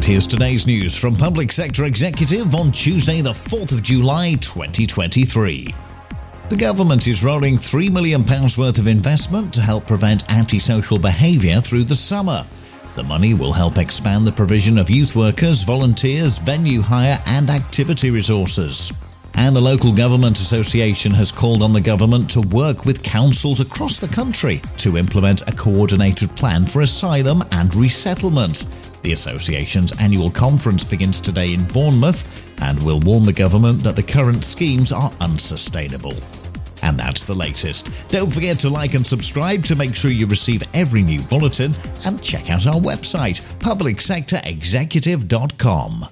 And here's today's news from Public Sector Executive on Tuesday, the 4th of July, 2023. The government is rolling £3 million worth of investment to help prevent antisocial behaviour through the summer. The money will help expand the provision of youth workers, volunteers, venue hire, and activity resources. And the Local Government Association has called on the government to work with councils across the country to implement a coordinated plan for asylum and resettlement. The association's annual conference begins today in Bournemouth and will warn the government that the current schemes are unsustainable. And that's the latest. Don't forget to like and subscribe to make sure you receive every new bulletin and check out our website, publicsectorexecutive.com.